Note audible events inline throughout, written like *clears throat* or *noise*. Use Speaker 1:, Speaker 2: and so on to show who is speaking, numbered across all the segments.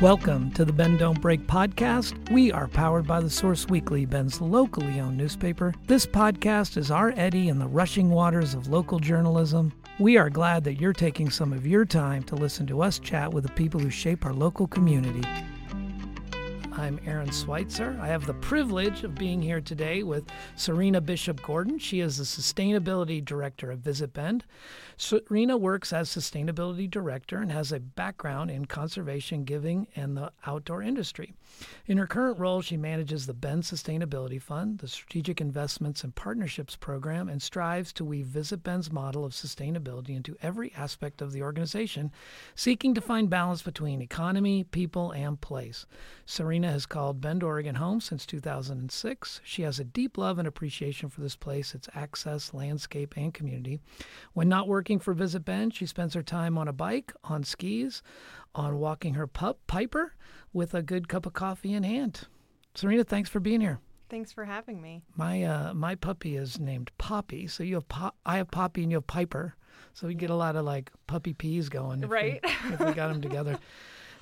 Speaker 1: Welcome to the Bend Don't Break podcast. We are powered by the Source Weekly, Bend's locally owned newspaper. This podcast is our eddy in the rushing waters of local journalism. We are glad that you're taking some of your time to listen to us chat with the people who shape our local community. I'm Aaron Switzer. I have the privilege of being here today with Serena Bishop Gordon. She is the Sustainability Director of Visit Bend. Serena works as Sustainability Director and has a background in conservation, giving, and the outdoor industry. In her current role, she manages the Bend Sustainability Fund, the Strategic Investments and Partnerships Program, and strives to weave Visit Bend's model of sustainability into every aspect of the organization, seeking to find balance between economy, people, and place. Serena has called Bend, Oregon home since 2006. She has a deep love and appreciation for this place, its access, landscape, and community. When not working for Visit Bend, she spends her time on a bike, on skis, on walking her pup, Piper, with a good cup of coffee in hand. Serena, thanks for being here.
Speaker 2: Thanks for having me.
Speaker 1: My uh, my puppy is named Poppy, so you have Pop, I have Poppy and you have Piper, so we get a lot of like puppy peas going. If
Speaker 2: right.
Speaker 1: We, if we got them together. *laughs*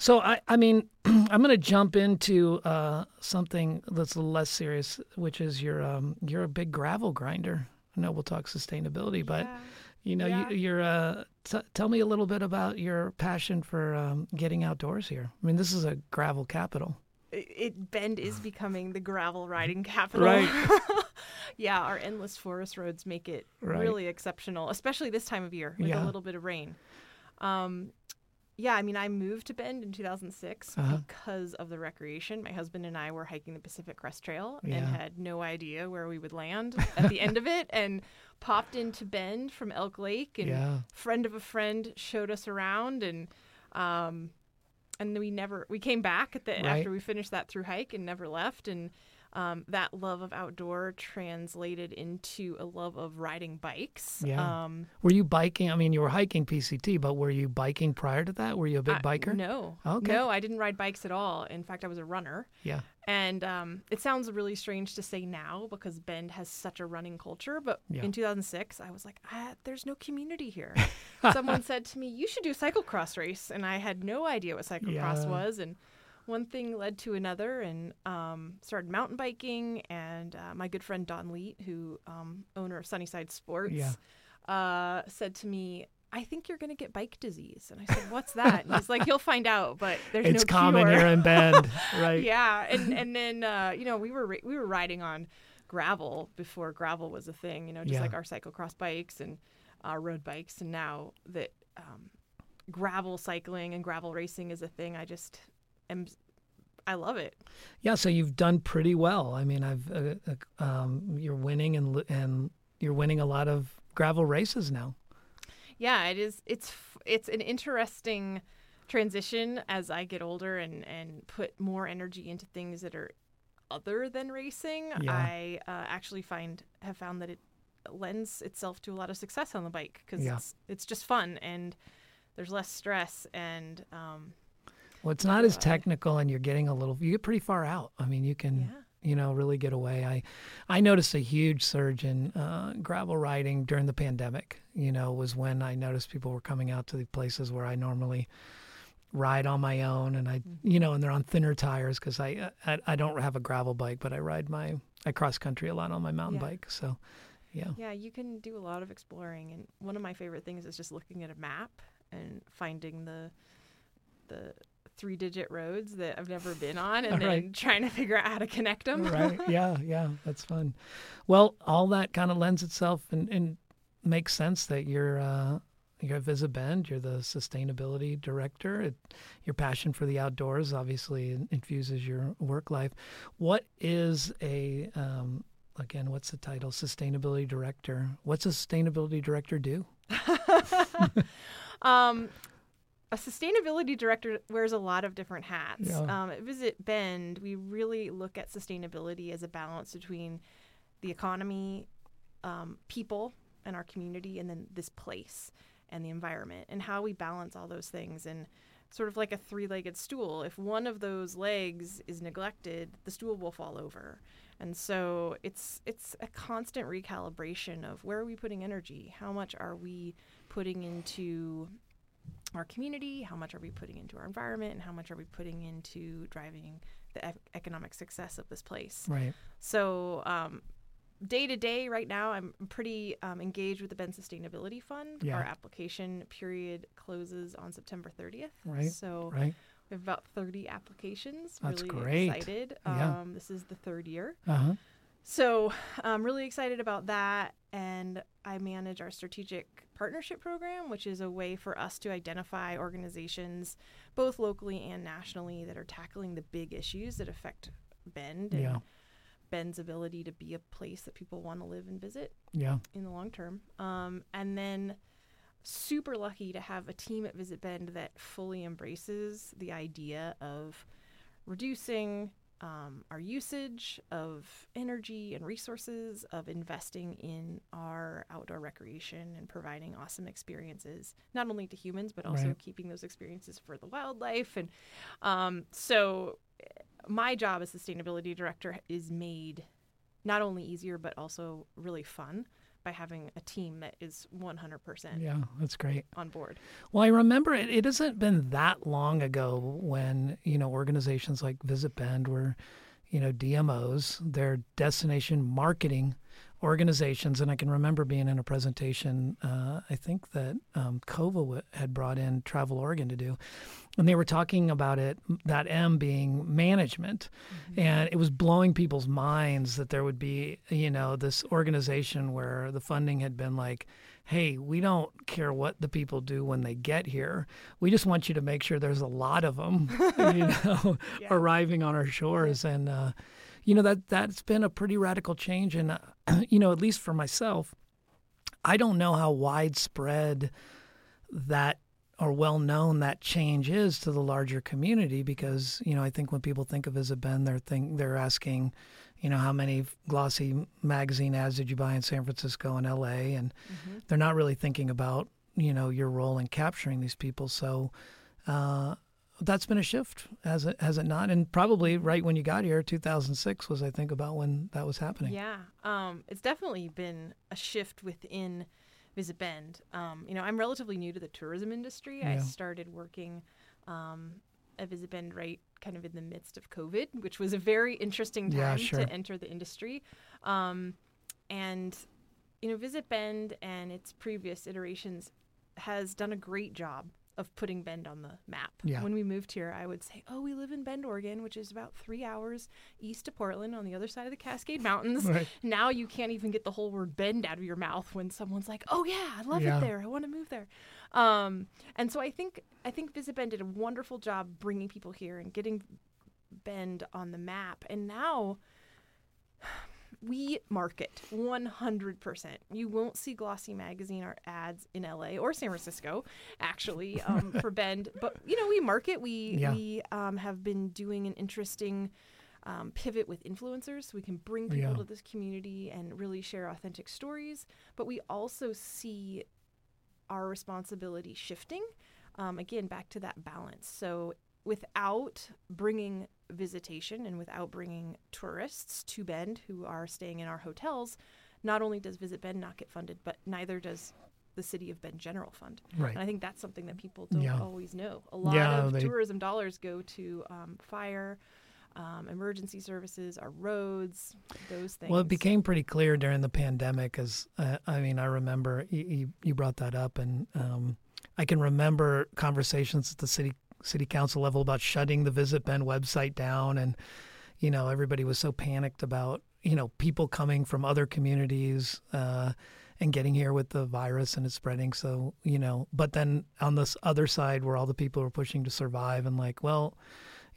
Speaker 1: So I, I mean, *clears throat* I'm going to jump into uh, something that's a little less serious, which is you're um, you're a big gravel grinder. I know we'll talk sustainability, but you know
Speaker 2: Yeah.
Speaker 1: you, you're. Uh, t- tell me a little bit about your passion for um, getting outdoors here. I mean, this is a gravel capital.
Speaker 2: It, it Bend is *sighs* becoming the gravel riding capital.
Speaker 1: Right. *laughs*
Speaker 2: yeah, our endless forest roads make it
Speaker 1: Right.
Speaker 2: really exceptional, especially this time of year, with
Speaker 1: Yeah.
Speaker 2: a little bit of rain. Um, yeah, I mean, I moved to Bend in 2006
Speaker 1: Uh-huh.
Speaker 2: because of the recreation. My husband and I were hiking the Pacific Crest Trail
Speaker 1: Yeah.
Speaker 2: and had no idea where we would land at the end of it, *laughs* and popped into Bend from Elk Lake and
Speaker 1: Yeah.
Speaker 2: friend of a friend showed us around and um and we never we came back at the
Speaker 1: Right.
Speaker 2: after we finished that through hike and never left and um, that love of outdoor translated into a love of riding bikes.
Speaker 1: Yeah.
Speaker 2: Um,
Speaker 1: Were you biking? I mean, you were hiking PCT, but were you biking prior to that? Were you a big
Speaker 2: I-
Speaker 1: biker?
Speaker 2: No.
Speaker 1: Okay.
Speaker 2: No, I didn't ride bikes at all. In fact, I was a runner.
Speaker 1: Yeah.
Speaker 2: And um, it sounds really strange to say now because Bend has such a running culture. But
Speaker 1: Yeah.
Speaker 2: in 2006, I was like, ah, there's no community here. *laughs* Someone said to me, you should do a cyclocross race. And I had no idea what cyclocross
Speaker 1: Yeah.
Speaker 2: was. And one thing led to another and um, started mountain biking. And uh, my good friend Don Leet, who um, owner of Sunnyside Sports,
Speaker 1: Yeah.
Speaker 2: uh, said to me, I think you're going to get bike disease. And I said, What's that? And he's like, You'll find out, but there's
Speaker 1: It's
Speaker 2: no
Speaker 1: common
Speaker 2: cure.
Speaker 1: here in Bend, *laughs* right?
Speaker 2: yeah, and and then uh, you know we were we were riding on gravel before gravel was a thing. You know, just
Speaker 1: Yeah.
Speaker 2: like our cyclocross bikes and our road bikes, and now that um, gravel cycling and gravel racing is a thing, I just am. I love it.
Speaker 1: Yeah, so you've done pretty well. I mean, I've uh, uh, um, you're winning and and you're winning a lot of gravel races now.
Speaker 2: Yeah, it is. It's it's an interesting transition as I get older and and put more energy into things that are other than racing.
Speaker 1: Yeah.
Speaker 2: I uh, actually find have found that it lends itself to a lot of success on the bike because
Speaker 1: Yeah.
Speaker 2: it's it's just fun and there's less stress and um,
Speaker 1: Well, it's not as technical, and you're getting a little. You get pretty far out. I mean, you can.
Speaker 2: yeah.
Speaker 1: You know, really get away. I, I noticed a huge surge in uh, gravel riding during the pandemic. You know, was when I noticed people were coming out to the places where I normally ride on my own, and I,
Speaker 2: Mm-hmm.
Speaker 1: you know, and they're on thinner tires because I, I, I don't have a gravel bike, but I ride my, I cross country a lot on my mountain
Speaker 2: Yeah.
Speaker 1: bike. So, yeah,
Speaker 2: Yeah, you can do a lot of exploring, and one of my favorite things is just looking at a map and finding the the three digit roads that I've never been on, and *laughs*
Speaker 1: Right.
Speaker 2: then trying to figure out how to connect them.
Speaker 1: right. *laughs* Yeah, yeah, that's fun. Well, all that kind of lends itself and, and makes sense that you're uh, you're at Visit Bend. You're the sustainability director. It, your passion for the outdoors obviously infuses your work life. What is a um, again? What's the title? Sustainability director. What's a sustainability director do? *laughs*
Speaker 2: um, a sustainability director wears a lot of different hats.
Speaker 1: Yeah.
Speaker 2: Um, at Visit Bend, we really look at sustainability as a balance between the economy, um, people, and our community, and then this place and the environment, and how we balance all those things. And sort of like a three legged stool, if one of those legs is neglected, the stool will fall over. And so it's it's a constant recalibration of where are we putting energy? How much are we putting into our community, how much are we putting into our environment, and how much are we putting into driving the e- economic success of this place.
Speaker 1: Right.
Speaker 2: So, um, day to day, right now, I'm pretty um, engaged with the Bend Sustainability Fund.
Speaker 1: Yeah.
Speaker 2: Our application period closes on September 30th.
Speaker 1: Right,
Speaker 2: So,
Speaker 1: Right.
Speaker 2: we have about 30 applications.
Speaker 1: That's
Speaker 2: really
Speaker 1: great.
Speaker 2: excited.
Speaker 1: Yeah.
Speaker 2: Um, this is the third year.
Speaker 1: Uh huh.
Speaker 2: So I'm really excited about that. And I manage our strategic partnership program, which is a way for us to identify organizations, both locally and nationally, that are tackling the big issues that affect Bend and Bend's ability to be a place that people want to live and visit
Speaker 1: Yeah.
Speaker 2: in the long term. Um, and then super lucky to have a team at Visit Bend that fully embraces the idea of reducing um, our usage of energy and resources, of investing in our outdoor recreation and providing awesome experiences, not only to humans, but also
Speaker 1: Right.
Speaker 2: keeping those experiences for the wildlife. And um, so, my job as sustainability director is made not only easier, but also really fun by having a team that is 100%
Speaker 1: Yeah. That's great.
Speaker 2: on board.
Speaker 1: Well, I remember it, it hasn't been that long ago when, you know, organizations like Visit Bend were, you know, DMOs, they're destination marketing organizations. And I can remember being in a presentation, uh, I think that um, COVA w- had brought in Travel Oregon to do. And they were talking about it, that M being management. And it was blowing people's minds that there would be, you know, this organization where the funding had been like, hey, we don't care what the people do when they get here. We just want you to make sure there's a lot of them, *laughs* you *laughs* know,
Speaker 2: Yeah.
Speaker 1: arriving on our shores. And, uh, you know, that, that's been a pretty radical change. And, uh, *clears throat* you know, at least for myself, I don't know how widespread that or well known that change is to the larger community because you know I think when people think of Visit Bend they're think they're asking you know how many glossy magazine ads did you buy in San Francisco and LA and they're not really thinking about you know your role in capturing these people. So uh, that's been a shift has it has it not and probably right when you got here 2006 was I think about when that was happening
Speaker 2: Yeah, um, it's definitely been a shift within Visit Bend. Um, you know, I'm relatively new to the tourism industry. I started working um, at Visit Bend right kind of in the midst of COVID, which was a very interesting time
Speaker 1: Yeah, sure.
Speaker 2: to enter the industry. Um, and, you know, Visit Bend and its previous iterations has done a great job of putting Bend on the map.
Speaker 1: Yeah.
Speaker 2: When we moved here, I would say, oh, we live in Bend, Oregon, which is about three hours east of Portland on the other side of the Cascade Mountains.
Speaker 1: Right.
Speaker 2: Now you can't even get the whole word Bend out of your mouth when someone's like, oh, yeah, I love
Speaker 1: Yeah.
Speaker 2: it there. I want to move there. Um, and so I think I think Visit Bend did a wonderful job bringing people here and getting Bend on the map. And now we market 100%. You won't see glossy magazine or ads in LA or San Francisco, actually, *laughs* um, for Bend. But, you know, we market. We,
Speaker 1: Yeah.
Speaker 2: we um, have been doing an interesting um, pivot with influencers so we can bring people
Speaker 1: Yeah.
Speaker 2: to this community and really share authentic stories. But we also see our responsibility shifting. Um, again, back to that balance. So, without bringing visitation and without bringing tourists to Bend who are staying in our hotels, not only does Visit Bend not get funded, but neither does the City of Bend General Fund.
Speaker 1: right
Speaker 2: And I think that's something that people don't
Speaker 1: Yeah.
Speaker 2: always know. A lot
Speaker 1: Yeah,
Speaker 2: of
Speaker 1: they-
Speaker 2: tourism dollars go to um, fire, um, emergency services, our roads, those things.
Speaker 1: Well, it became pretty clear during the pandemic, as uh, I mean, I remember you, you, you brought that up, and um, I can remember conversations at the city city council level about shutting the Visit Bend website down, and you know, everybody was so panicked about you know people coming from other communities. Uh, and getting here with the virus and it's spreading so you know but then on this other side where all the people were pushing to survive and like well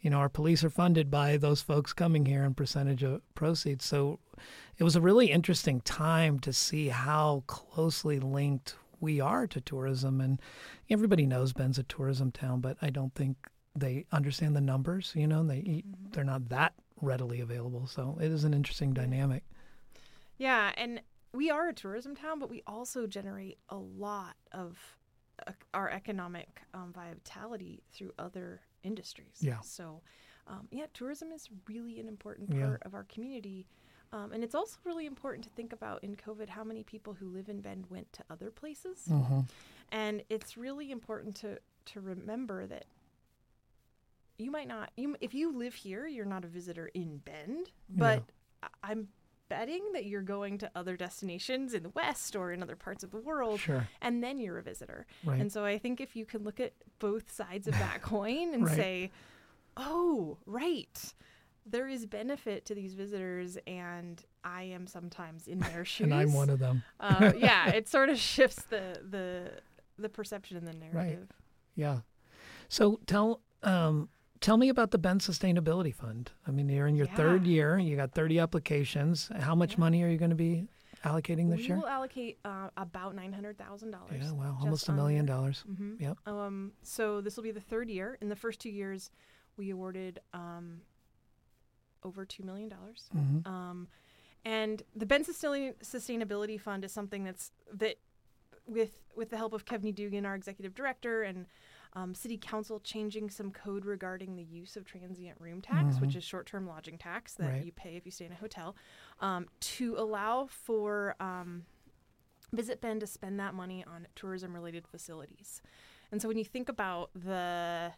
Speaker 1: you know, our police are funded by those folks coming here and percentage of proceeds. So it was a really interesting time to see how closely linked we are to tourism. And everybody knows Bend's a tourism town, but I don't think they understand the numbers. You know, they they're not that readily available. So it is an interesting dynamic.
Speaker 2: Yeah, and we are a tourism town, but we also generate a lot of our economic um, vitality through other industries.
Speaker 1: Yeah.
Speaker 2: So, um, yeah, tourism is really an important
Speaker 1: Yeah.
Speaker 2: part of our community. Um, and it's also really important to think about in COVID how many people who live in Bend went to other places.
Speaker 1: hmm
Speaker 2: And it's really important to to remember that you might not you if you live here you're not a visitor in bend but I- i'm betting that you're going to other destinations in the west or in other parts of the world
Speaker 1: Sure.
Speaker 2: and then you're a visitor
Speaker 1: Right.
Speaker 2: and so i think if you can look at both sides of that *laughs* coin and
Speaker 1: Right.
Speaker 2: say oh right there is benefit to these visitors and i am sometimes in their shoes *laughs*
Speaker 1: and I'm one of them.
Speaker 2: uh, yeah *laughs* it sort of shifts the the the perception and the narrative right.
Speaker 1: Yeah. So tell um, tell me about the Bend Sustainability Fund. I mean, you're in your third year. You got 30 applications. How much
Speaker 2: Yeah.
Speaker 1: money are you going to be allocating this
Speaker 2: we
Speaker 1: year?
Speaker 2: We will allocate uh, about nine hundred thousand dollars.
Speaker 1: Yeah, wow, almost a million dollars.
Speaker 2: Mm-hmm.
Speaker 1: Yep.
Speaker 2: Um, so this will be the third year. In the first two years, we awarded um, over two million dollars.
Speaker 1: hmm
Speaker 2: Um, and the Bend Sustain- Sustainability Fund is something that's that with with the help of Kevney Dugan, our executive director, and um, City Council changing some code regarding the use of transient room tax, which is short-term lodging tax that
Speaker 1: Right.
Speaker 2: you pay if you stay in a hotel, um, to allow for um, Visit Bend to spend that money on tourism-related facilities. And so when you think about the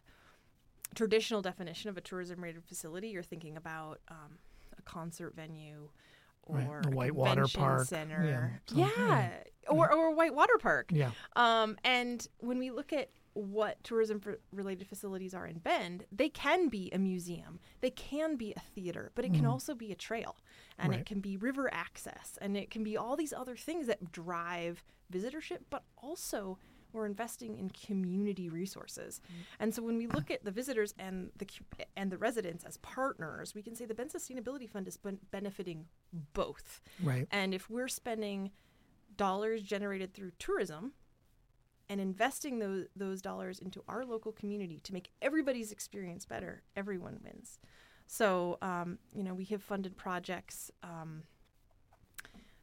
Speaker 2: traditional definition of a tourism-related facility, you're thinking about um, a concert venue or
Speaker 1: Right, a
Speaker 2: a
Speaker 1: whitewater park,
Speaker 2: center.
Speaker 1: yeah,
Speaker 2: Yeah,
Speaker 1: yeah.
Speaker 2: Or, or a whitewater park.
Speaker 1: Yeah.
Speaker 2: Um, and when we look at what tourism related facilities are in Bend, they can be a museum, they can be a theater, but it can also be a trail and
Speaker 1: Right.
Speaker 2: it can be river access and it can be all these other things that drive visitorship, but also we're investing in community resources. And so when we look at the visitors and the and the residents as partners, we can say the Bend Sustainability Fund is ben- benefiting both.
Speaker 1: Right.
Speaker 2: And if we're spending dollars generated through tourism and investing those those dollars into our local community to make everybody's experience better, everyone wins. So, um, you know, we have funded projects um,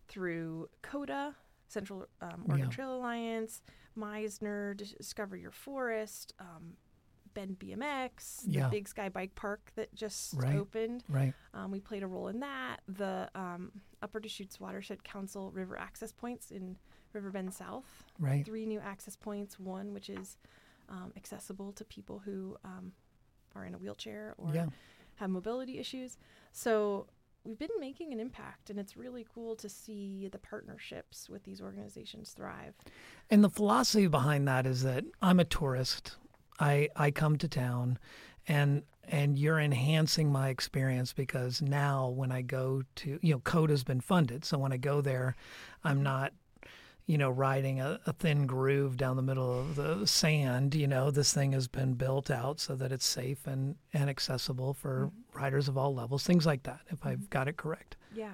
Speaker 2: through COTA, Central um, Oregon
Speaker 1: Yeah.
Speaker 2: Trail Alliance, Meisner, Dis- Discover Your Forest, um, Bend BMX,
Speaker 1: Yeah.
Speaker 2: the Big Sky Bike Park that just
Speaker 1: Right.
Speaker 2: opened.
Speaker 1: Right.
Speaker 2: Um, we played a role in that. The um, Upper Deschutes Watershed Council river access points in Riverbend South.
Speaker 1: Right.
Speaker 2: Three new access points. One which is um, accessible to people who um, are in a wheelchair or
Speaker 1: Yeah.
Speaker 2: have mobility issues. So we've been making an impact, and it's really cool to see the partnerships with these organizations thrive.
Speaker 1: And the philosophy behind that is that I'm a tourist. I I come to town and and you're enhancing my experience because now when I go to you know code has been funded. So when I go there, I'm not you know riding a, a thin groove down the middle of the sand. You know, this thing has been built out so that it's safe and, and accessible for riders of all levels, things like that, if I've got it correct.
Speaker 2: Yeah.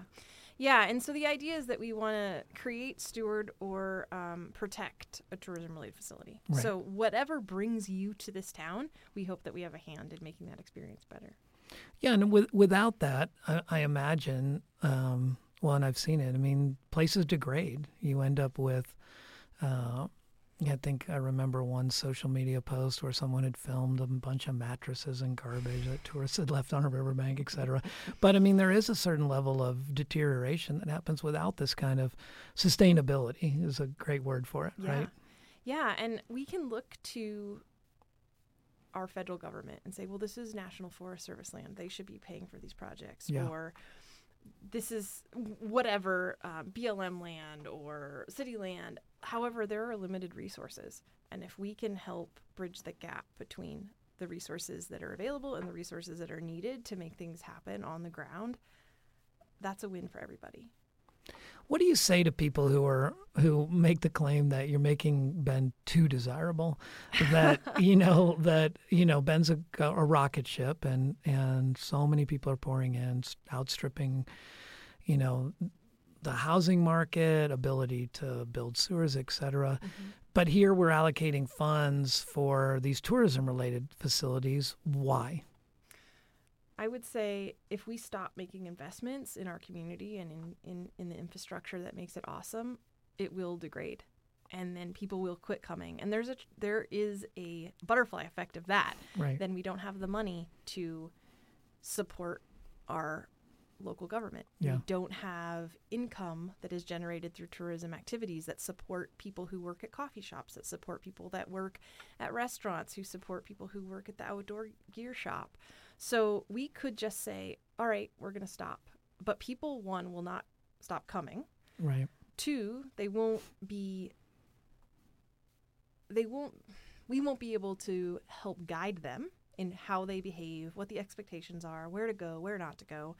Speaker 2: Yeah. And so the idea is that we want to create, steward, or um, protect a tourism related facility.
Speaker 1: Right.
Speaker 2: So whatever brings you to this town, we hope that we have a hand in making that experience better.
Speaker 1: Yeah, and with, without that, I, I imagine, um, well, and I've seen it. I mean, places degrade. You end up with, uh, I think I remember one social media post where someone had filmed a bunch of mattresses and garbage that tourists had left on a riverbank, et cetera. But I mean, there is a certain level of deterioration that happens without this kind of sustainability. Is a great word for it,
Speaker 2: Yeah.
Speaker 1: right?
Speaker 2: Yeah. And we can look to our federal government and say, well, this is National Forest Service land. They should be paying for these projects.
Speaker 1: Yeah.
Speaker 2: Or this is whatever um, BLM land or city land. However, there are limited resources. And if we can help bridge the gap between the resources that are available and the resources that are needed to make things happen on the ground, that's a win for everybody.
Speaker 1: What do you say to people who are who make the claim that you're making Bend too desirable? That *laughs* you know that you know Bend's a, a rocket ship, and and so many people are pouring in, outstripping, you know, the housing market, ability to build sewers, et cetera. Mm-hmm. But here we're allocating funds for these tourism related facilities. Why?
Speaker 2: I would say if we stop making investments in our community and in, in, in the infrastructure that makes it awesome, it will degrade. And then people will quit coming. And there's a there is a butterfly effect of that.
Speaker 1: Right.
Speaker 2: Then we don't have the money to support our local government.
Speaker 1: Yeah.
Speaker 2: We don't have income that is generated through tourism activities that support people who work at coffee shops, that support people that work at restaurants, who support people who work at the outdoor gear shop. So we could just say, all right, we're going to stop. But people, one, will not stop coming.
Speaker 1: Right.
Speaker 2: Two, they won't be, they won't, we won't be able to help guide them in how they behave, what the expectations are, where to go, where not to go.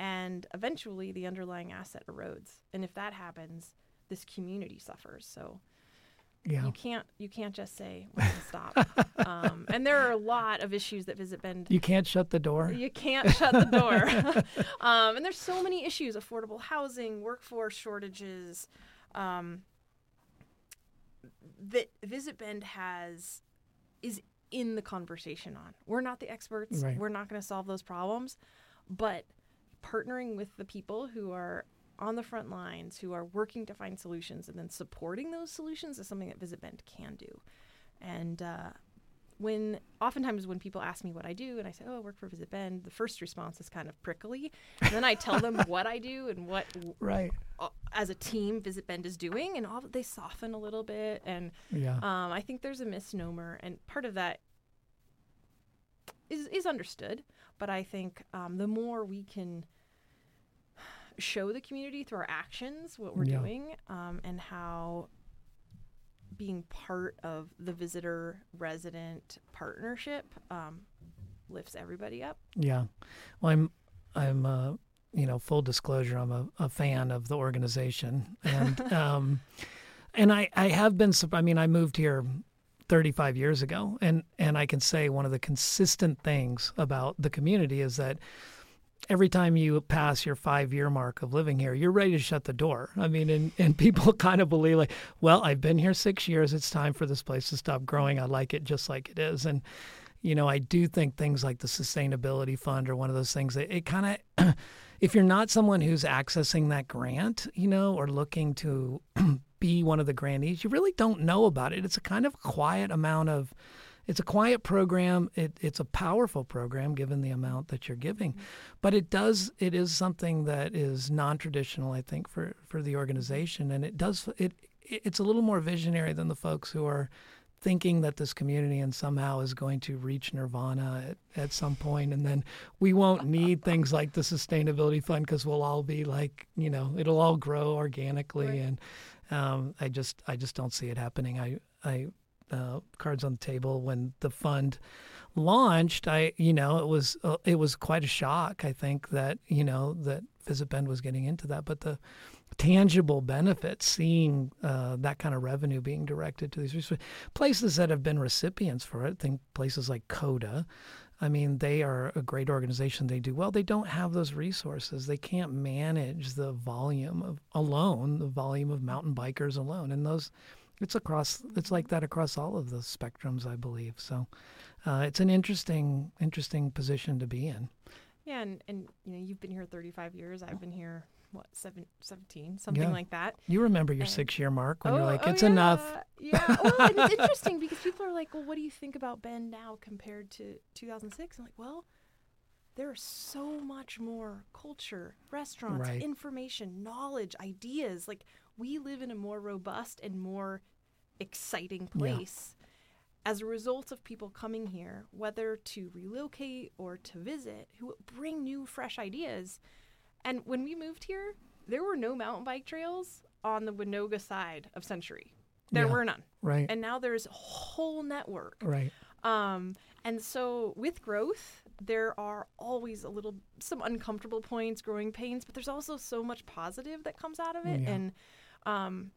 Speaker 2: And eventually the underlying asset erodes. And if that happens, this community suffers. So
Speaker 1: Yeah.
Speaker 2: you can't you can't just say we're gonna stop. *laughs* um, and there are a lot of issues that Visit Bend
Speaker 1: You can't shut the door.
Speaker 2: you can't shut the door. *laughs* *laughs* um, and there's so many issues affordable housing, workforce shortages um, that Visit Bend has is in the conversation on. We're not the experts.
Speaker 1: Right.
Speaker 2: We're not going to solve those problems. But partnering with the people who are on the front lines, who are working to find solutions and then supporting those solutions is something that Visit Bend can do. And uh, when oftentimes when people ask me what I do and I say, "Oh, I work for Visit Bend," the first response is kind of prickly. And then I tell them *laughs* what I do and what,
Speaker 1: Right.
Speaker 2: uh, as a team, Visit Bend is doing, and all they soften a little bit. And
Speaker 1: Yeah.
Speaker 2: um, I think there's a misnomer, and part of that is is understood. But I think um, the more we can show the community through our actions what we're
Speaker 1: Yeah.
Speaker 2: doing, um, and how being part of the visitor resident partnership um, lifts everybody up.
Speaker 1: Yeah. Well, I'm, I'm, uh, you know, full disclosure, I'm a, a fan of the organization, and *laughs* um, and I, I have been. I mean, I moved here 35 years ago, and and I can say one of the consistent things about the community is that every time you pass your five year mark of living here, you're ready to shut the door. I mean, and, and people *laughs* kind of believe, like, well, I've been here six years. It's time for this place to stop growing. I like it just like it is. And, you know, I do think things like the Sustainability Fund are one of those things that it kind of, *clears throat* if you're not someone who's accessing that grant, you know, or looking to *clears throat* be one of the grantees, you really don't know about it. It's a kind of quiet amount of, it's a quiet program. It, it's a powerful program given the amount that you're giving, but it does. It is something that is non-traditional, I think, for for the organization, and it does. It it's a little more visionary than the folks who are thinking that this community and somehow is going to reach nirvana at, at some point and then we won't need things like the sustainability fund because we'll all be like you know it'll all grow organically
Speaker 2: Right.
Speaker 1: and um, i just i just don't see it happening i i cards on the table. When the fund launched i you know it was uh, it was quite a shock i think that you know that visit bend was getting into that. But the tangible benefits seeing uh, that kind of revenue being directed to these resources. places that have been recipients for it think places like COTA. I mean they are a great organization. They do well. They don't have those resources. They can't manage the volume of alone the volume of mountain bikers alone. And those it's across it's like that across all of the spectrums i believe so uh, it's an interesting interesting position to be in
Speaker 2: Yeah, and, and you know you've been here 35 years. I've been here what seven, 17, something
Speaker 1: Yeah.
Speaker 2: like that.
Speaker 1: you remember your
Speaker 2: And-
Speaker 1: six year mark when you're
Speaker 2: Oh,
Speaker 1: like
Speaker 2: oh,
Speaker 1: it's
Speaker 2: yeah,
Speaker 1: enough
Speaker 2: Yeah, well, and it's interesting because people are like, "Well, what do you think about Bend now compared to 2006?" I'm like, "Well, there's so much more culture, restaurants,
Speaker 1: Right.
Speaker 2: information, knowledge, ideas. Like we live in a more robust and more exciting
Speaker 1: Yeah.
Speaker 2: place." As a result of people coming here, whether to relocate or to visit, who bring new, fresh ideas. And when we moved here, there were no mountain bike trails on the Wanoga side of Century. There
Speaker 1: Yeah.
Speaker 2: were none.
Speaker 1: right
Speaker 2: And now there's a whole network.
Speaker 1: right
Speaker 2: Um, and so with growth, there are always a little some uncomfortable points, growing pains, but there's also so much positive that comes out of it.
Speaker 1: Yeah.
Speaker 2: And um,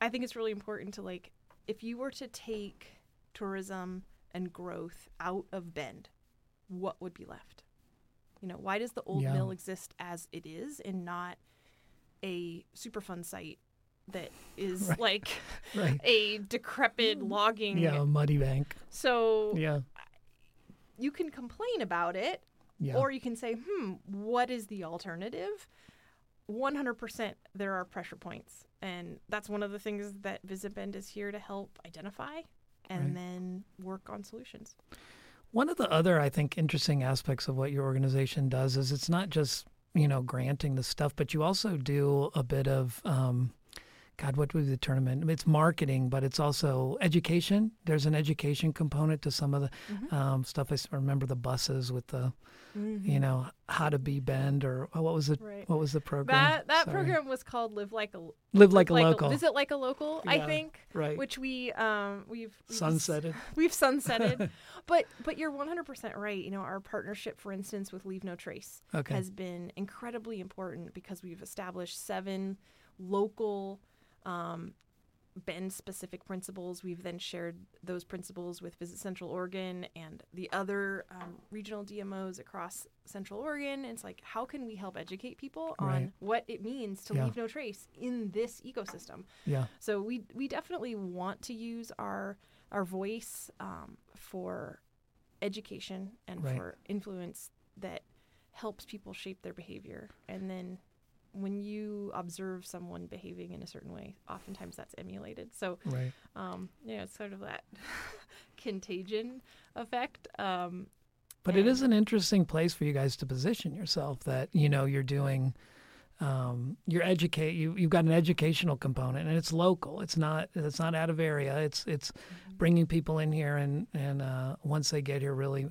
Speaker 2: I think it's really important to like if you were to take tourism and growth out of Bend, what would be left? You know, why does the old
Speaker 1: Yeah.
Speaker 2: mill exist as it is and not a Superfund site that is *laughs*
Speaker 1: Right.
Speaker 2: like *laughs*
Speaker 1: right
Speaker 2: a decrepit logging?
Speaker 1: yeah a muddy bank
Speaker 2: So
Speaker 1: yeah
Speaker 2: you can complain about it,
Speaker 1: yeah
Speaker 2: or you can say, hmm, what is the alternative? 100% there are pressure points. And that's one of the things that Visit Bend is here to help identify and
Speaker 1: Right.
Speaker 2: then work on solutions.
Speaker 1: One of the other, I think, interesting aspects of what your organization does is it's not just you know, granting the stuff, but you also do a bit of, um, God, what was the tournament? It's marketing, but it's also education. There's an education component to some of the
Speaker 2: Mm-hmm.
Speaker 1: um, stuff. I remember the buses with the,
Speaker 2: Mhm.
Speaker 1: you know, how to be Bend or oh, what was it?
Speaker 2: Right.
Speaker 1: What was the program?
Speaker 2: That that
Speaker 1: Sorry.
Speaker 2: program was called Live Like a
Speaker 1: Live like a local.
Speaker 2: Visit Like a Local, I think,
Speaker 1: right.
Speaker 2: which we um we've, we've
Speaker 1: Sunsetted. *laughs*
Speaker 2: We've sunsetted, *laughs* but but you're 100% right. You know, our partnership, for instance, with Leave No Trace
Speaker 1: Okay.
Speaker 2: has been incredibly important because we've established seven local um, Bend specific principles. We've then shared those principles with Visit Central Oregon and the other um, regional DMOs across Central Oregon. It's like, how can we help educate people on
Speaker 1: Right.
Speaker 2: what it means to
Speaker 1: Yeah.
Speaker 2: leave no trace in this ecosystem?
Speaker 1: yeah.
Speaker 2: So we we definitely want to use our our voice um, for education and
Speaker 1: Right.
Speaker 2: for influence that helps people shape their behavior. And then when you observe someone behaving in a certain way, oftentimes that's emulated. So
Speaker 1: Right.
Speaker 2: um, you know, it's sort of that *laughs* contagion effect. Um,
Speaker 1: But it is an interesting place for you guys to position yourself. That you know you're doing, um, you're educate. You you've got an educational component, and it's local. It's not it's not out of area. It's it's bringing people in here, and and uh, once they get here, really.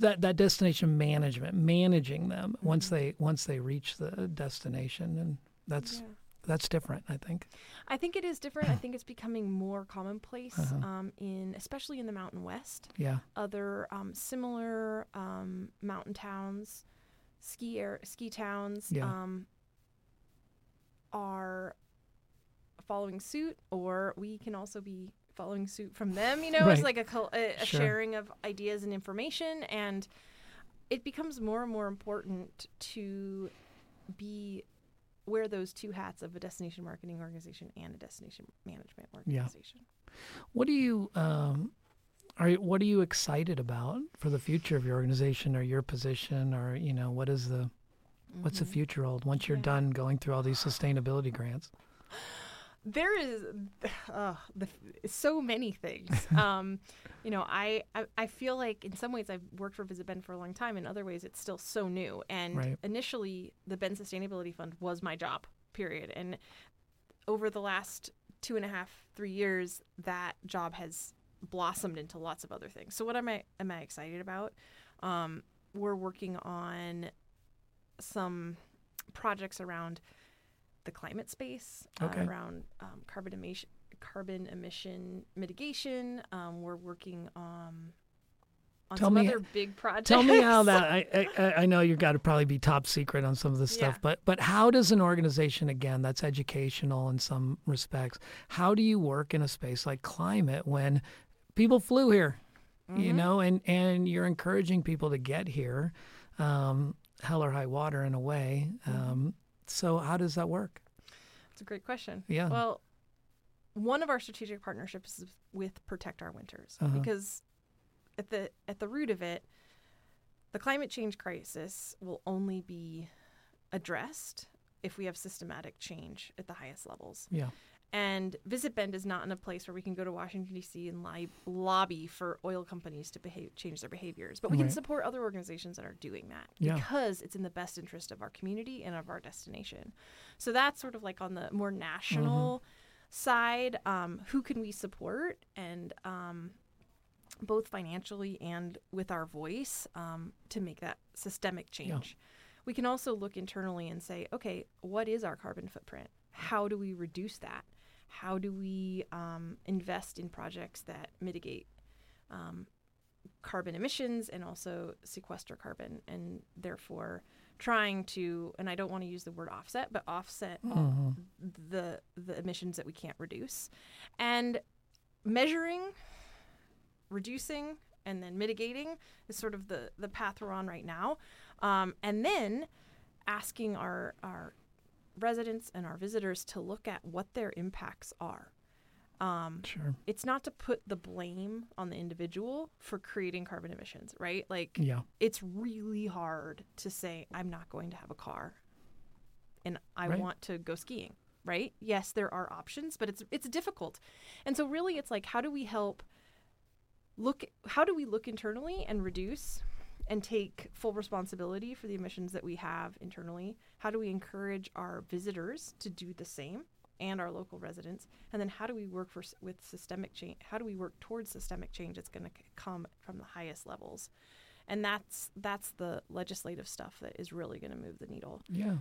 Speaker 1: That, that destination management, managing them once they once they reach the destination, and that's
Speaker 2: yeah.
Speaker 1: that's different, I think.
Speaker 2: I think it is different. I *laughs* think it's becoming more commonplace
Speaker 1: Uh-huh.
Speaker 2: um, in, especially in the Mountain West.
Speaker 1: Yeah,
Speaker 2: other um, similar um, mountain towns, ski air, ski towns
Speaker 1: Yeah.
Speaker 2: um, are following suit, or we can also be following suit from them. You *laughs* know,
Speaker 1: Right.
Speaker 2: it's like a, col- a, a
Speaker 1: Sure.
Speaker 2: sharing of ideas and information, and it becomes more and more important to be wear those two hats of a destination marketing organization and a destination management organization. Yeah.
Speaker 1: What do you um, are? you- What are you excited about for the future of your organization or your position, or you know, what is the what's the
Speaker 2: Mhm.
Speaker 1: future hold once you're
Speaker 2: Yeah.
Speaker 1: done going through all these sustainability grants? *gasps* *laughs*
Speaker 2: there is *sighs* uh, the, so many things. *laughs* um, you know, I, I I feel like in some ways I've worked for Visit Bend for a long time. In other ways, it's still so new. And
Speaker 1: Right.
Speaker 2: initially, the Bend Sustainability Fund was my job. Period. And over the last two and a half, three years, that job has blossomed into lots of other things. So what am I am I excited about? Um, we're working on some projects around the climate space,
Speaker 1: Okay.
Speaker 2: uh, around um, carbon emission, carbon emission mitigation. Um, we're working um, on
Speaker 1: Tell
Speaker 2: some
Speaker 1: me-
Speaker 2: other big projects.
Speaker 1: Tell me how that. *laughs* I I, I know you've got to probably be top secret on some of this stuff,
Speaker 2: Yeah.
Speaker 1: but but how does an organization again that's educational in some respects? How do you work in a space like climate when people flew here, you
Speaker 2: Mhm.
Speaker 1: know, and and you're encouraging people to get here, um, hell or high water in a way.
Speaker 2: Mm-hmm.
Speaker 1: So how does that work?
Speaker 2: It's a great question.
Speaker 1: Yeah.
Speaker 2: Well, one of our strategic partnerships is with Protect Our Winters
Speaker 1: Uh-huh.
Speaker 2: because at the at the root of it, the climate change crisis will only be addressed if we have systematic change at the highest levels.
Speaker 1: Yeah.
Speaker 2: And Visit Bend is not in a place where we can go to Washington D.C. and li- lobby for oil companies to behave, change their behaviors, but we
Speaker 1: Right.
Speaker 2: can support other organizations that are doing that
Speaker 1: Yeah.
Speaker 2: because it's in the best interest of our community and of our destination. So that's sort of like on the more national side. Um, who can we support and um, both financially and with our voice um, to make that systemic change? We can also look internally and say, okay, what is our carbon footprint? How do we reduce that? How do we um, invest in projects that mitigate um, carbon emissions and also sequester carbon, and therefore trying to, and I don't want to use the word offset, but offset
Speaker 1: Mhm.
Speaker 2: the the emissions that we can't reduce, and measuring, reducing, and then mitigating is sort of the the path we're on right now, um, and then asking our our residents and our visitors to look at what their impacts are. Um,
Speaker 1: Sure.
Speaker 2: it's not to put the blame on the individual for creating carbon emissions, right? Like
Speaker 1: Yeah.
Speaker 2: it's really hard to say I'm not going to have a car and I
Speaker 1: Right.
Speaker 2: want to go skiing, right? Yes, there are options, but it's it's difficult. And so really it's like how do we help look how do we look internally and reduce and take full responsibility for the emissions that we have internally? How do we encourage our visitors to do the same and our local residents? And then how do we work for with systemic change? How do we work towards systemic change that's going to come from the highest levels? And that's that's the legislative stuff that is really going to move the needle.
Speaker 1: Yeah.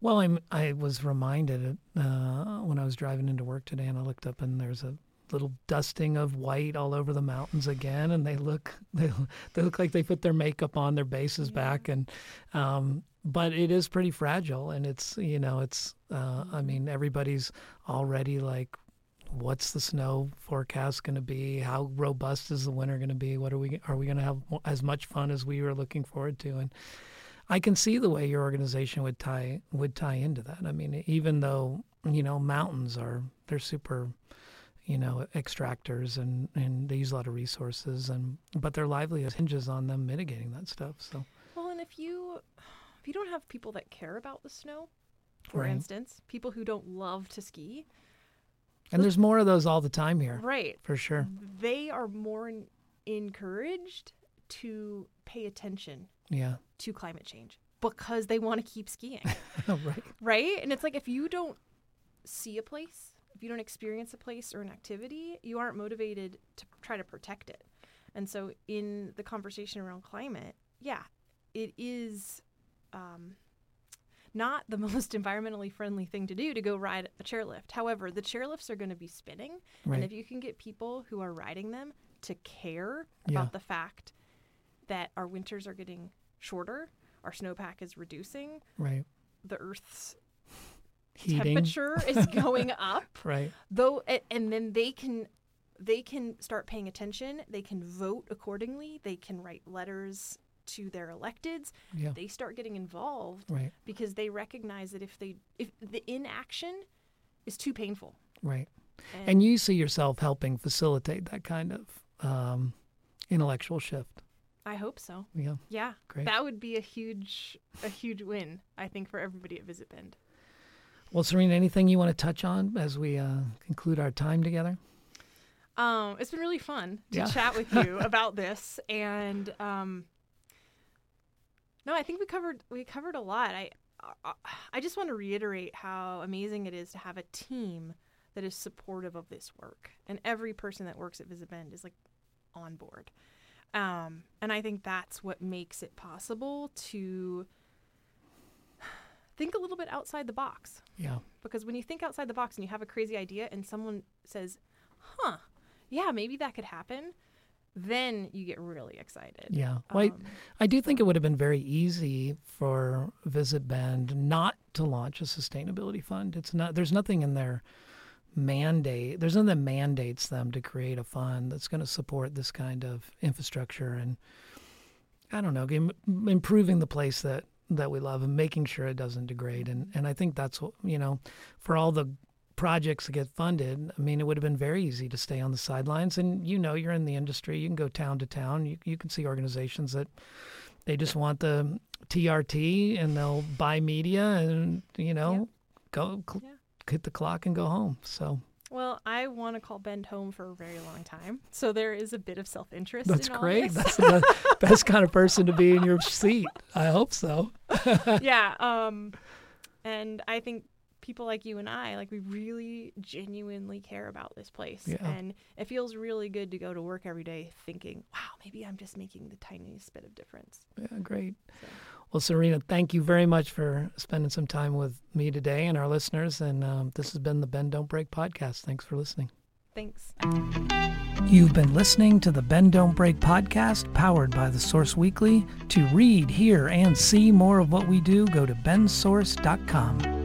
Speaker 1: Well, I'm I was reminded uh, when I was driving into work today, and I looked up, and there's a little dusting of white all over the mountains again, and they look *laughs* they, they look like they put their makeup on, their bases yeah. back, and um, but it is pretty fragile, and it's you know it's uh, I mean everybody's already like. What's the snow forecast going to be? How robust is the winter going to be? What are we? Are we going to have as much fun as we were looking forward to? And I can see the way your organization would tie would tie into that. I mean, even though you know mountains are they're super you know, extractors and, and they use a lot of resources and but their livelihood hinges on them mitigating that stuff. So
Speaker 2: Well and if you if you don't have people that care about the snow, for
Speaker 1: right.
Speaker 2: instance, people who don't love to ski.
Speaker 1: And there's more of those all the time here.
Speaker 2: Right.
Speaker 1: For sure.
Speaker 2: They are more encouraged to pay attention
Speaker 1: yeah.
Speaker 2: to climate change because they want to keep skiing. *laughs*
Speaker 1: right.
Speaker 2: Right? And it's like if you don't see a place if you don't experience a place or an activity, you aren't motivated to try to protect it. And so, in the conversation around climate, yeah, it is um, not the *laughs* most environmentally friendly thing to do to go ride a chairlift. However, the chairlifts are going to be spinning, right. and if you can get people who are riding them to care yeah. about the fact that our winters are getting shorter, our snowpack is reducing,
Speaker 1: right,
Speaker 2: the Earth's
Speaker 1: Heating.
Speaker 2: temperature is going *laughs* up.
Speaker 1: Right.
Speaker 2: Though, and then they can they can start paying attention. They can vote accordingly. They can write letters to their electeds.
Speaker 1: Yeah.
Speaker 2: They start getting involved
Speaker 1: right.
Speaker 2: because they recognize that if they if the inaction is too painful.
Speaker 1: Right. And, and you see yourself helping facilitate that kind of um, intellectual shift.
Speaker 2: I hope so.
Speaker 1: Yeah.
Speaker 2: Yeah.
Speaker 1: Great.
Speaker 2: That would be a huge a huge win, I think, for everybody at Visit Bend.
Speaker 1: Well, Serena, anything you want to touch on as we uh, conclude our time together?
Speaker 2: Um, it's been really fun to
Speaker 1: yeah.
Speaker 2: chat with you *laughs* about this, and um, no, I think we covered we covered a lot. I I just want to reiterate how amazing it is to have a team that is supportive of this work, and every person that works at Visit Bend is like on board. Um, and I think that's what makes it possible to think a little bit outside the box.
Speaker 1: Yeah.
Speaker 2: Because when you think outside the box and you have a crazy idea and someone says, huh, yeah, maybe that could happen, then you get really excited.
Speaker 1: Yeah. Well, um, I, I do think it would have been very easy for Visit Bend not to launch a sustainability fund. It's not, there's nothing in their mandate, there's nothing that mandates them to create a fund that's going to support this kind of infrastructure and, I don't know, improving the place that that we love and making sure it doesn't degrade. And and I think that's what you know, for all the projects that get funded, I mean, it would have been very easy to stay on the sidelines. And you know, you're in the industry, you can go town to town. You you can see organizations that they just want the TRT and they'll buy media and you know yeah. go cl- yeah. hit the clock and go home. So
Speaker 2: well, I want to call Bend home for a very long time, so there is a bit of self interest.
Speaker 1: That's
Speaker 2: in
Speaker 1: great.
Speaker 2: That's
Speaker 1: the *laughs* best, kind of person to be in your seat. I hope so. *laughs*
Speaker 2: yeah, um, and I think people like you and I, like we really genuinely care about this place,
Speaker 1: yeah.
Speaker 2: and it feels really good to go to work every day thinking, "Wow, maybe I'm just making the tiniest bit of difference."
Speaker 1: Yeah, great. So. Well, Serena, thank you very much for spending some time with me today and our listeners. And um, this has been the Bend Don't Break podcast. Thanks for listening.
Speaker 2: Thanks.
Speaker 1: You've been listening to the Bend Don't Break podcast powered by the Source Weekly. To read, hear, and see more of what we do, go to bendsource.com.